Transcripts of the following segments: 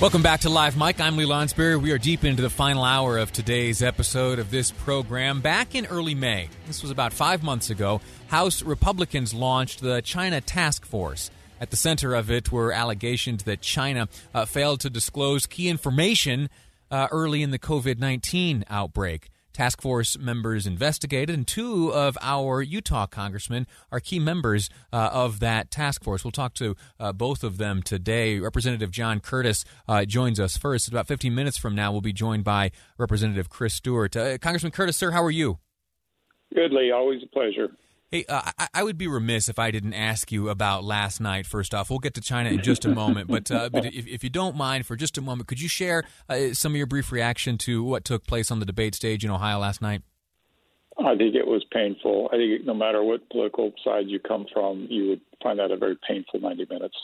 Welcome back to Live Mic. I'm Lee Lonsberry. We are deep into the final hour of today's episode of this program. Back in early May, this was about five months ago, House Republicans launched the China Task Force. At the center of it were allegations that China uh, failed to disclose key information uh, early in the COVID 19 outbreak. Task force members investigated, and two of our Utah congressmen are key members uh, of that task force. We'll talk to uh, both of them today. Representative John Curtis uh, joins us first. About 15 minutes from now, we'll be joined by Representative Chris Stewart. Uh, Congressman Curtis, sir, how are you? Good, Lee. Always a pleasure. Hey, uh, I, I, would be remiss if I didn't ask you about last night. First off, we'll get to China in just a moment, but uh, but if, if, you don't mind, for just a moment, could you share uh, some of your brief reaction to what took place on the debate stage in Ohio last night? I think it was painful. I think no matter what political side you come from, you would find that a very painful ninety minutes.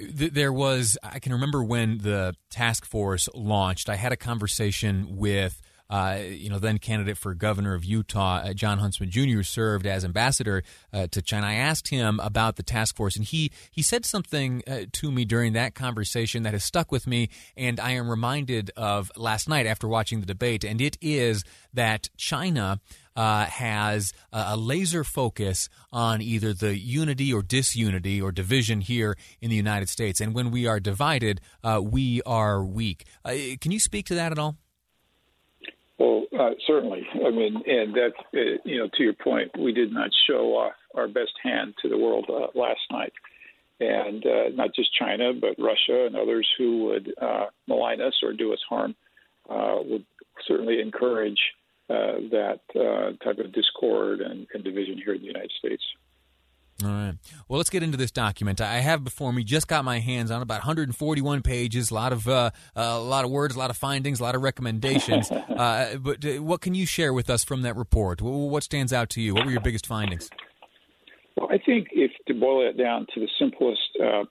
There was, I can remember when the task force launched. I had a conversation with uh, you know, then candidate for governor of Utah, Jon Huntsman Jr., served as ambassador uh, to China. I asked him about the task force, and he he said something uh, to me during that conversation that has stuck with me, and I am reminded of last night after watching the debate, and it is that China. Uh, has a laser focus on either the unity or disunity or division here in the United States. And when we are divided, uh, we are weak. Uh, can you speak to that at all? Well, uh, certainly. I mean, and that, uh, you know, to your point, we did not show off our best hand to the world uh, last night. And uh, not just China, but Russia and others who would uh, malign us or do us harm uh, would certainly encourage uh, that uh, type of discord and, and division here in the United States. All right. Well, let's get into this document. I have before me, just got my hands on about 141 pages, a lot of uh, a lot of words, a lot of findings, a lot of recommendations. uh, but uh, what can you share with us from that report? What stands out to you? What were your biggest findings? Well, I think if to boil it down to the simplest uh,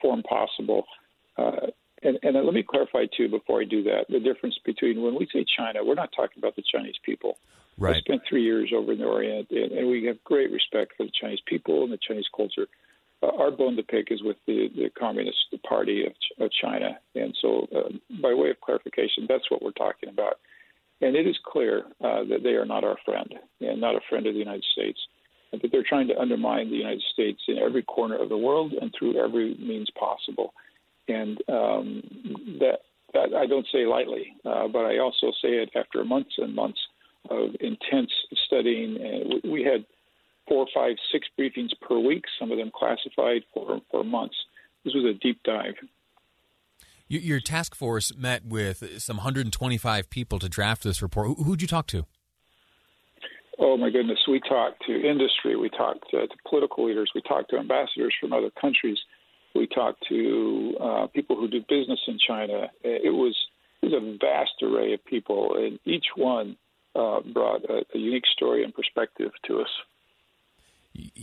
form possible, uh, and, and let me clarify too before I do that the difference between when we say China, we're not talking about the Chinese people. Right. I spent three years over in the Orient, and, and we have great respect for the Chinese people and the Chinese culture. Uh, our bone to pick is with the, the Communist Party of, of China. And so, uh, by way of clarification, that's what we're talking about. And it is clear uh, that they are not our friend and not a friend of the United States, and that they're trying to undermine the United States in every corner of the world and through every means possible. And um, that, that I don't say lightly, uh, but I also say it after months and months of intense studying. And we had four, five, six briefings per week, some of them classified for, for months. This was a deep dive. Your task force met with some 125 people to draft this report. Who'd you talk to? Oh my goodness, we talked to industry, we talked to, to political leaders, we talked to ambassadors from other countries, we talked to uh, people who do business in China. It was it was a vast array of people, and each one uh, brought a, a, unique story and perspective to us.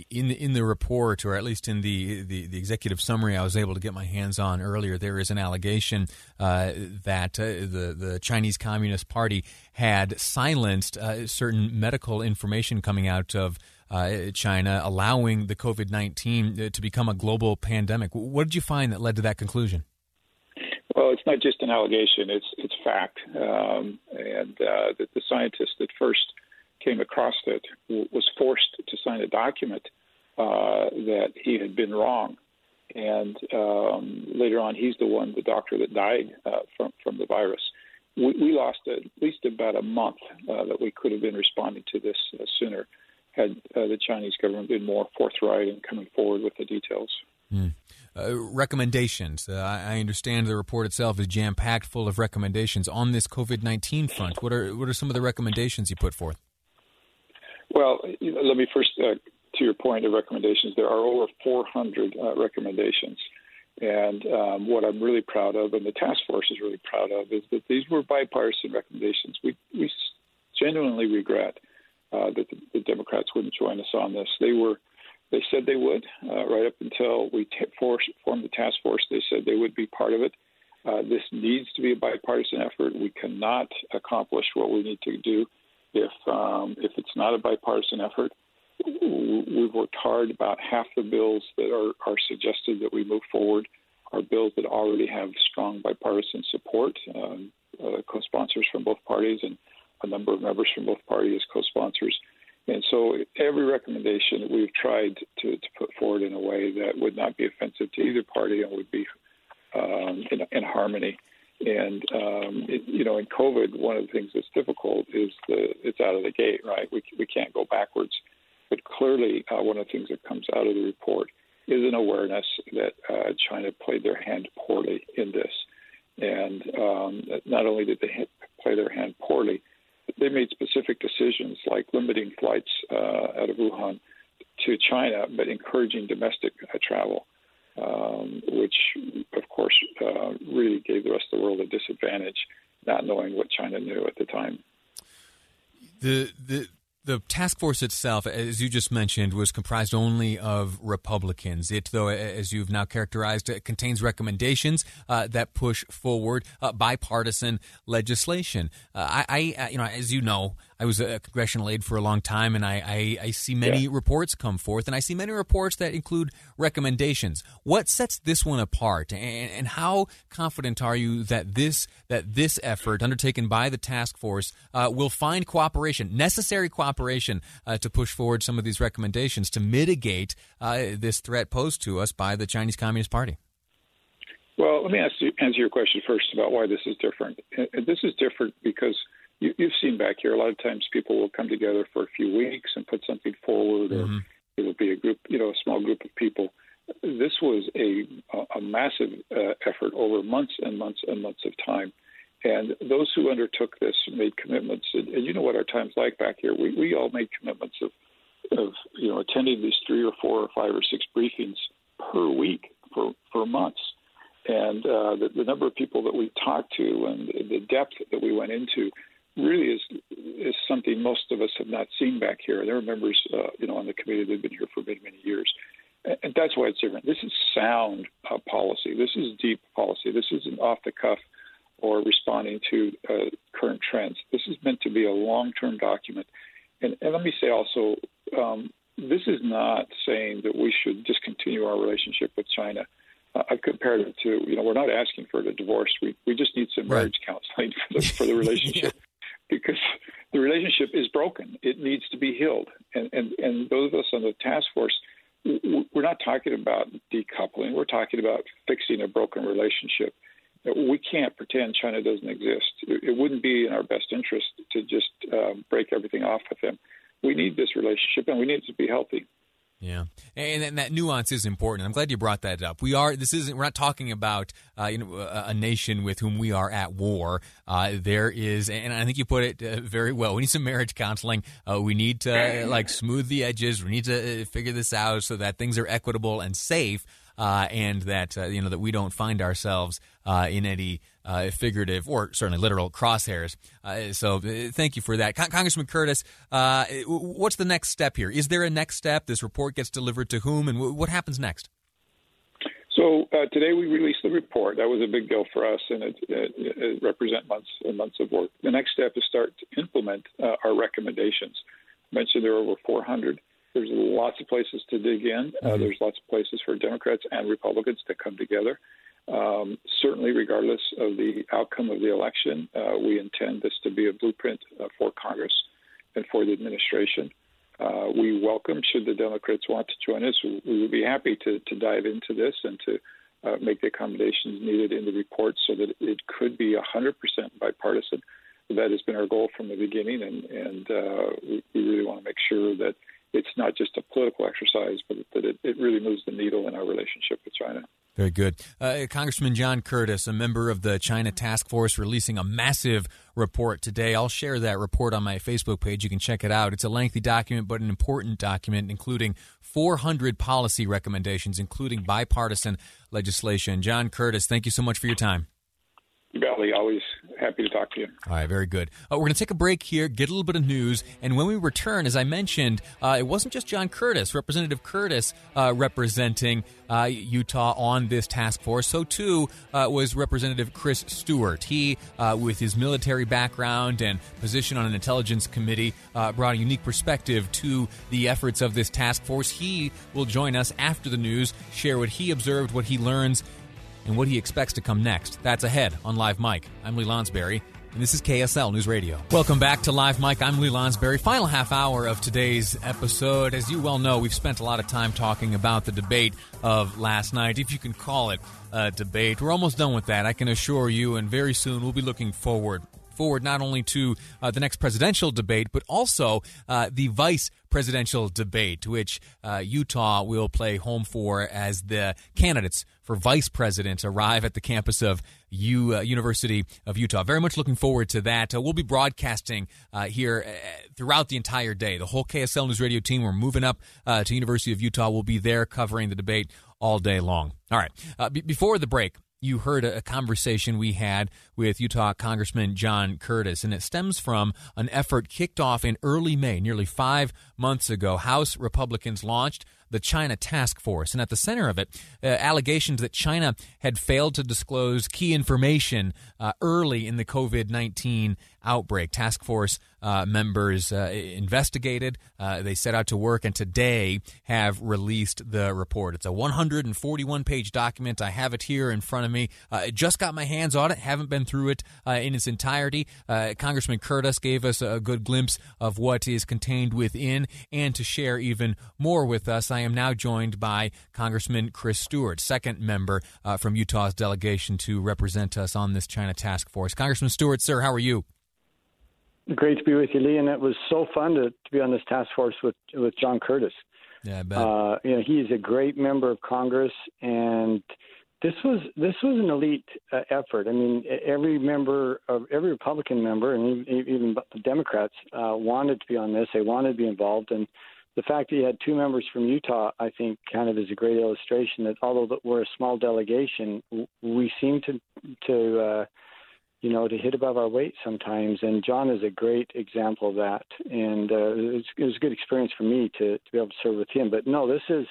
In the, in the report, or at least in the, the, the, executive summary I was able to get my hands on earlier, there is an allegation uh, that uh, the, the Chinese Communist Party had silenced uh, certain medical information coming out of uh, China, allowing the COVID 19 uh, to become a global pandemic. What did you find that led to that conclusion? Well, it's not just an allegation; it's it's fact. Um, and uh, the, the scientist that first came across it w- was forced to sign a document uh, that he had been wrong, and um, later on, he's the one, the doctor that died uh, from from the virus. We, we lost at least about a month uh, that we could have been responding to this uh, sooner had uh, the Chinese government been more forthright in coming forward with the details. Mm. Uh, recommendations. Uh, I understand the report itself is jam packed full of recommendations on this COVID nineteen front. What are what are some of the recommendations you put forth? Well, let me first uh, to your point of recommendations. There are over 400 uh, recommendations, and um, what I'm really proud of, and the task force is really proud of, is that these were bipartisan recommendations. We we genuinely regret uh, that the, the Democrats wouldn't join us on this. They were they said they would, uh, right up until we t- force, formed the task force. They said they would be part of it. Uh, this needs to be a bipartisan effort. We cannot accomplish what we need to do if um, if it's not a bipartisan effort. We've worked hard. About half the bills that are, are suggested that we move forward are bills that already have strong bipartisan support, um, uh, co-sponsors from both parties, and a number of members from both parties as co-sponsors. And so every recommendation we've tried to, to put forward in a way that would not be offensive to either party and would be um, in, in, harmony. And um, it, you know, in COVID, one of the things that's difficult is the it's out of the gate, right? We we can't go backwards. But clearly, uh, one of the things that comes out of the report is an awareness that uh, China played their hand poorly in this, and um, not only did they play their hand poorly, they made specific decisions like limiting flights uh, out of Wuhan to China, but encouraging domestic uh, travel, um, which, of course, uh, really gave the rest of the world a disadvantage, not knowing what China knew at the time. The the the task force itself, as you just mentioned, was comprised only of Republicans. It, though, as you've now characterized, it contains recommendations uh, that push forward uh, bipartisan legislation. Uh, I, I, you know, as you know, I was a congressional aide for a long time, and I, I, I see many yeah. reports come forth, and I see many reports that include recommendations. What sets this one apart, and, and how confident are you that this that this effort undertaken by the task force uh, will find cooperation, necessary cooperation, uh, to push forward some of these recommendations to mitigate uh, this threat posed to us by the Chinese Communist Party? Well, let me ask you, answer your question first about why this is different. This is different because you, have seen back here a lot of times people will come together for a few weeks and put something forward, mm-hmm. or it will be a group, you know, a small group of people. This was a a massive uh, effort over months and months and months of time. And those who undertook this made commitments. And, and you know what our time's like back here. We, we all made commitments of, of, you know, attending these three or four or five or six briefings per week for, for months. And uh, the, the number of people that we talked to and the depth that we went into really is is something most of us have not seen back here. There are members, uh, you know, on the committee that have been here for many many years, and that's why it's different. This is sound uh, policy. This is deep policy. This isn't off the cuff or responding to uh, current trends. This is meant to be a long term document. And, and, let me say also, um, this is not saying that we should discontinue our relationship with China. Uh, I've compared it to, you know, we're not asking for a divorce. We we just need some marriage counseling for the, for the relationship. yeah because the relationship is broken. It needs to be healed. And, and, and those of us on the task force, we're not talking about decoupling. We're talking about fixing a broken relationship. We can't pretend China doesn't exist. It wouldn't be in our best interest to just uh, break everything off with them. We need this relationship, and we need it to be healthy. Yeah, and, and, that nuance is important. I'm glad you brought that up. We are this isn't we're not talking about uh, you know a, a, nation with whom we are at war. Uh, there is, and I think you put it uh, very well. We need some marriage counseling. Uh, we need to like smooth the edges. We need to uh, figure this out so that things are equitable and safe uh, and that uh, you know that we don't find ourselves uh, in any uh, figurative or certainly literal crosshairs. Uh, so uh, thank you for that, Con- Congressman Curtis. what's the next step here? Is there a next step? This report gets delivered to whom, and w- what happens next? So today we released the report. That was a big deal for us, and it, it, it represents months and months of work. The next step is start to implement our recommendations. I mentioned there are over 400. There's lots of places to dig in. Uh, mm-hmm. there's lots of places for Democrats and Republicans to come together. Um, certainly, regardless of the outcome of the election, uh, we intend this to be a blueprint uh, for Congress and for the administration. uh, we welcome, should the Democrats want to join us, we would be happy to, to dive into this and to uh, make the accommodations needed in the report so that it could be 100% bipartisan. That has been our goal from the beginning, and, and uh, we, we really want to make sure that it's not just a political exercise, but that it, it really moves the needle in our relationship with China. Very good. Uh, Congressman John Curtis, a member of the China Task Force, releasing a massive report today. I'll share that report on my Facebook page. You can check it out. It's a lengthy document, but an important document, including 400 policy recommendations, including bipartisan legislation. John Curtis, thank you so much for your time. Belly, always happy to talk to you. All right, very good. Uh, we're going to take a break here, get a little bit of news, and when we return, as I mentioned, uh, it wasn't just John Curtis, Representative Curtis uh, representing uh, Utah on this task force. So too uh, was Representative Chris Stewart. He, uh, with his military background and position on an intelligence committee, brought a unique perspective to the efforts of this task force. He will join us after the news, share what he observed, what he learns and what he expects to come next. That's ahead on Live Mic. I'm Lee Lonsberry. And this is KSL News Radio. Welcome back to Live Mic. I'm Lee Lonsberry. Final half hour of today's episode. As you well know, we've spent a lot of time talking about the debate of last night, if you can call it a debate. We're almost done with that, I can assure you, and very soon we'll be looking forward forward not only to uh, the next presidential debate, but also uh, the vice presidential debate, which uh, Utah will play home for as the candidates for vice president arrive at the campus of U uh, University of Utah. Very much looking forward to that. Uh, we'll be broadcasting uh, here throughout the entire day. The whole KSL News Radio team. We're moving up to University of Utah. We'll be there covering the debate all day long. All right. B- before the break, you heard a, conversation we had with Utah Congressman John Curtis, and it stems from an effort kicked off in early May, nearly five months ago. House Republicans launched the China Task Force. And at the center of it, uh, allegations that China had failed to disclose key information uh, early in the COVID 19 outbreak. Task Force uh, members uh, investigated. Uh, they set out to work and today have released the report. It's a 141 page document. I have it here in front of me. Uh, I just got my hands on it, haven't been through it in its entirety. Congressman Curtis gave us a good glimpse of what is contained within and to share even more with us. I am now joined by Congressman Chris Stewart, second member uh, from Utah's delegation to represent us on this China task force. Congressman Stewart, sir, how are you? Great to be with you, Lee, and it was so fun to, to be on this task force with with John Curtis. Yeah, I bet. Uh, you know, he is a great member of Congress, and this was this was an elite uh, effort. I mean, every member of every Republican member, and even the Democrats, uh, wanted to be on this. They wanted to be involved, and the fact that you had two members from Utah, I think, kind of is a great illustration that although we're a small delegation, we seem to to uh, you know to hit above our weight sometimes. And John is a great example of that. And uh, it, was, it was a good experience for me to to be able to serve with him. But no, this is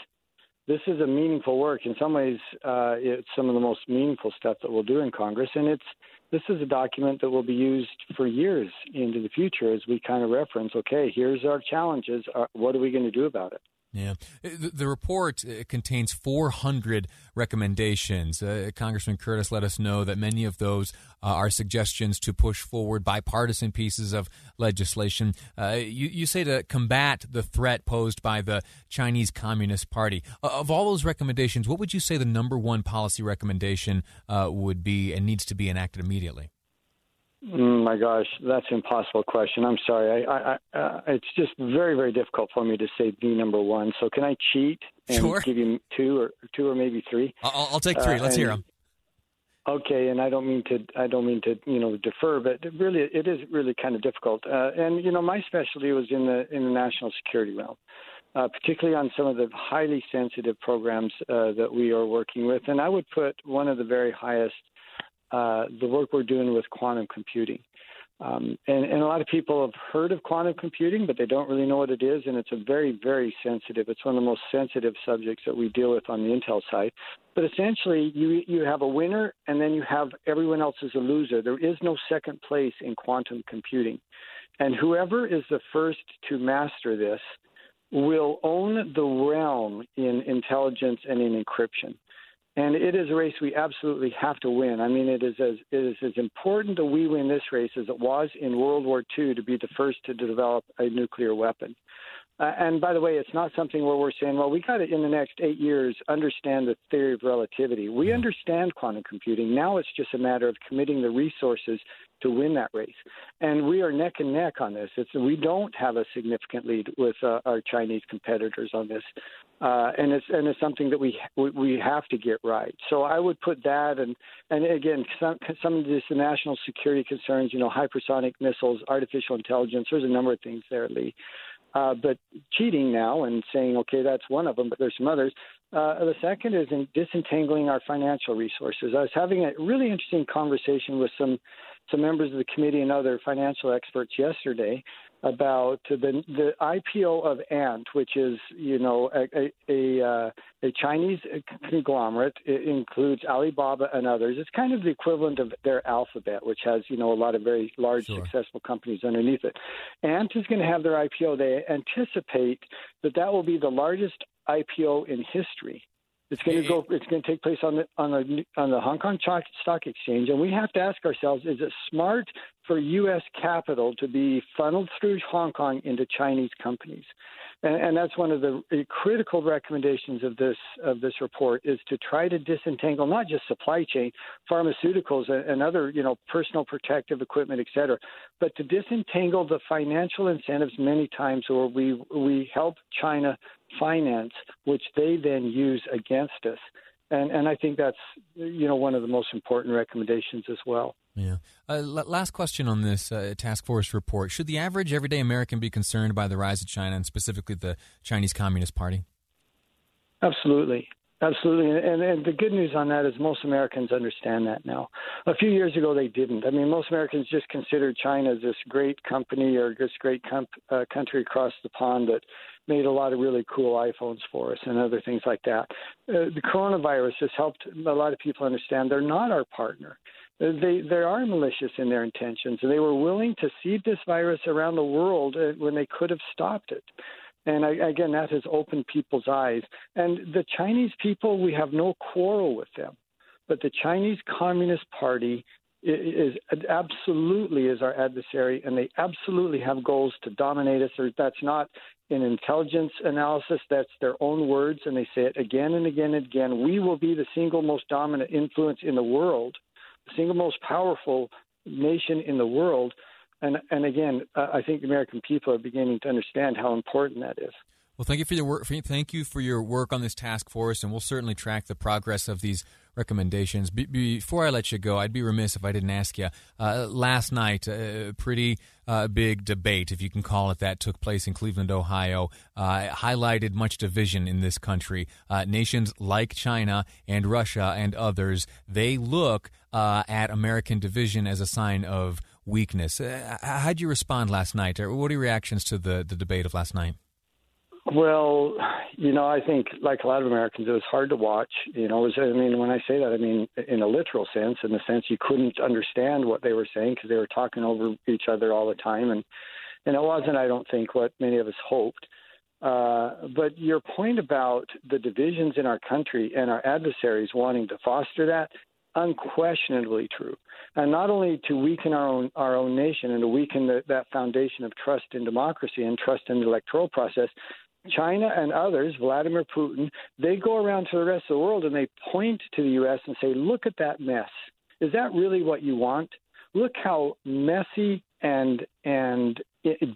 this is a meaningful work. In some ways, uh, it's some of the most meaningful stuff that we'll do in Congress, and it's this is a document that will be used for years into the future as we kind of reference. Okay, here's our challenges. Uh, what are we going to do about it? Yeah. The, the report uh, contains 400 recommendations. Uh, Congressman Curtis let us know that many of those uh, are suggestions to push forward bipartisan pieces of legislation. Uh, you, you, say to combat the threat posed by the Chinese Communist Party. Uh, of all those recommendations, what would you say the number one policy recommendation uh, would be and needs to be enacted immediately? Mm, my gosh, that's an impossible question. I'm sorry. I, I, uh, it's just very, very difficult for me to say the number one. So can I cheat and sure. give you two or two or maybe three? I'll, I'll take three. Uh, Let's and, hear them. Okay, and I don't mean to. I don't mean to. You know, defer, but really, it is really kind of difficult. Uh, and you know, my specialty was in the in the national security realm. Uh, particularly on some of the highly sensitive programs uh, that we are working with. And I would put one of the very highest uh, the work we're doing with quantum computing. Um, and, and, a lot of people have heard of quantum computing, but they don't really know what it is. And it's a very, very sensitive. It's one of the most sensitive subjects that we deal with on the Intel side. But essentially, you you have a winner, and then you have everyone else is a loser. There is no second place in quantum computing, and whoever is the first to master this will own the realm in intelligence and in encryption and it is a race we absolutely have to win. I mean, it is as it is as important that we win this race as it was in World War II to be the first to develop a nuclear weapon. Uh, and by the way, it's not something where we're saying, well, we got to, in the next eight years, understand the theory of relativity. We understand quantum computing. Now it's just a matter of committing the resources to win that race. And we are neck and neck on this. It's, we don't have a significant lead with uh, our Chinese competitors on this. Uh, and it's and it's something that we we have to get right. So I would put that and and again some some of this national security concerns, you know, hypersonic missiles, artificial intelligence. There's a number of things there, Lee. Uh, but cheating now and saying, okay, that's one of them, but there's some others. Uh, the second is in disentangling our financial resources. I was having a really interesting conversation with some some members of the committee and other financial experts yesterday about the the IPO of Ant, which is you know a a, a, uh, a Chinese conglomerate. It includes Alibaba and others. It's kind of the equivalent of their Alphabet, which has you know a lot of very large sure. successful companies underneath it. Ant is going to have their IPO. They anticipate that that will be the largest IPO in history. It's going to go. It's going to take place on the on the on the Hong Kong Stock Exchange, and we have to ask ourselves: Is it smart for U.S. capital to be funneled through Hong Kong into Chinese companies? And, and that's one of the eh, critical recommendations of this of this report is to try to disentangle not just supply chain, pharmaceuticals, and other you know personal protective equipment, et cetera, but to disentangle the financial incentives many times where we we help China finance, which they then use against us. And, and I think that's you know one of the most important recommendations as well. Yeah. Uh, last question on this uh, task force report: Should the average everyday American be concerned by the rise of China and specifically the Chinese Communist Party? Absolutely. Absolutely, and, and the good news on that is most Americans understand that now. A few years ago, they didn't. I mean, most Americans just considered China this great company or this great com- uh, country across the pond that made a lot of really cool iPhones for us and other things like that. Uh, the coronavirus has helped a lot of people understand they're not our partner. Uh, they they are malicious in their intentions, and they were willing to seed this virus around the world uh, when they could have stopped it. And I, again, that has opened people's eyes. And the Chinese people, we have no quarrel with them, but the Chinese Communist Party is, is absolutely is our adversary, and they absolutely have goals to dominate us. Or that's not in intelligence analysis, that's their own words, and they say it again and again and again. We will be the single most dominant influence in the world, the single most powerful nation in the world. And, and again, uh, I think the American people are beginning to understand how important that is. Well, thank you for your work. Thank you for your work on this task force, and we'll certainly track the progress of these recommendations. Be- before I let you go, I'd be remiss if I didn't ask you. Uh, last night, a pretty uh, big debate, if you can call it that, took place in Cleveland, Ohio. Uh, highlighted much division in this country. Uh, nations like China and Russia and others they look uh, at American division as a sign of weakness. Uh, how'd you respond last night? Or What are your reactions to the, the debate of last night? Well, you know, I think like a lot of Americans, it was hard to watch. You know, was, I mean, when I say that, I mean in a literal sense, in the sense you couldn't understand what they were saying because they were talking over each other all the time, and and it wasn't, I don't think, what many of us hoped. Uh, but your point about the divisions in our country and our adversaries wanting to foster that, unquestionably true. And not only to weaken our own our own nation and to weaken the, that foundation of trust in democracy and trust in the electoral process, China and others, Vladimir Putin, they go around to the rest of the world and they point to the U.S. and say, look at that mess. Is that really what you want? Look how messy and and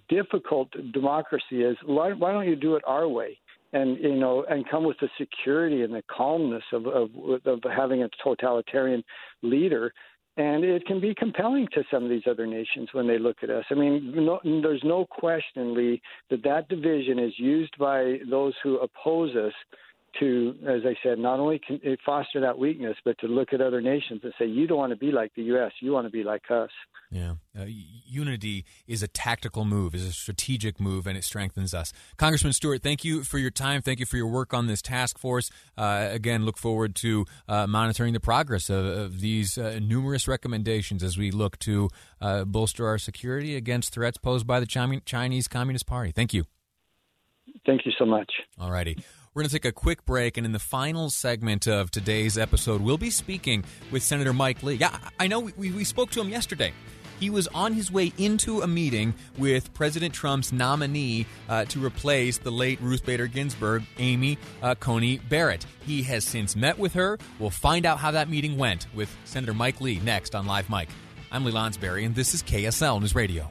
difficult democracy is. Why, why don't you do it our way? And you know, and come with the security and the calmness of of, of having a totalitarian leader and it can be compelling to some of these other nations when they look at us. I mean, no, there's no question, Lee, that that division is used by those who oppose us to, as I said, not only foster that weakness, but to look at other nations and say, you don't want to be like the U.S., you want to be like us. Yeah. Uh, unity is a tactical move, is a strategic move, and it strengthens us. Congressman Stewart, thank you for your time. Thank you for your work on this task force. Uh, again, look forward to uh, monitoring the progress of, of these uh, numerous recommendations as we look to uh, bolster our security against threats posed by the Chinese Communist Party. Thank you. Thank you so much. All righty. We're going to take a quick break, and in the final segment of today's episode, we'll be speaking with Senator Mike Lee. Yeah, I know we, we spoke to him yesterday. He was on his way into a meeting with President Trump's nominee uh, to replace the late Ruth Bader Ginsburg, Amy uh, Coney Barrett. He has since met with her. We'll find out how that meeting went with Senator Mike Lee next on Live Mic. I'm Lee Lonsberry, and this is KSL News Radio.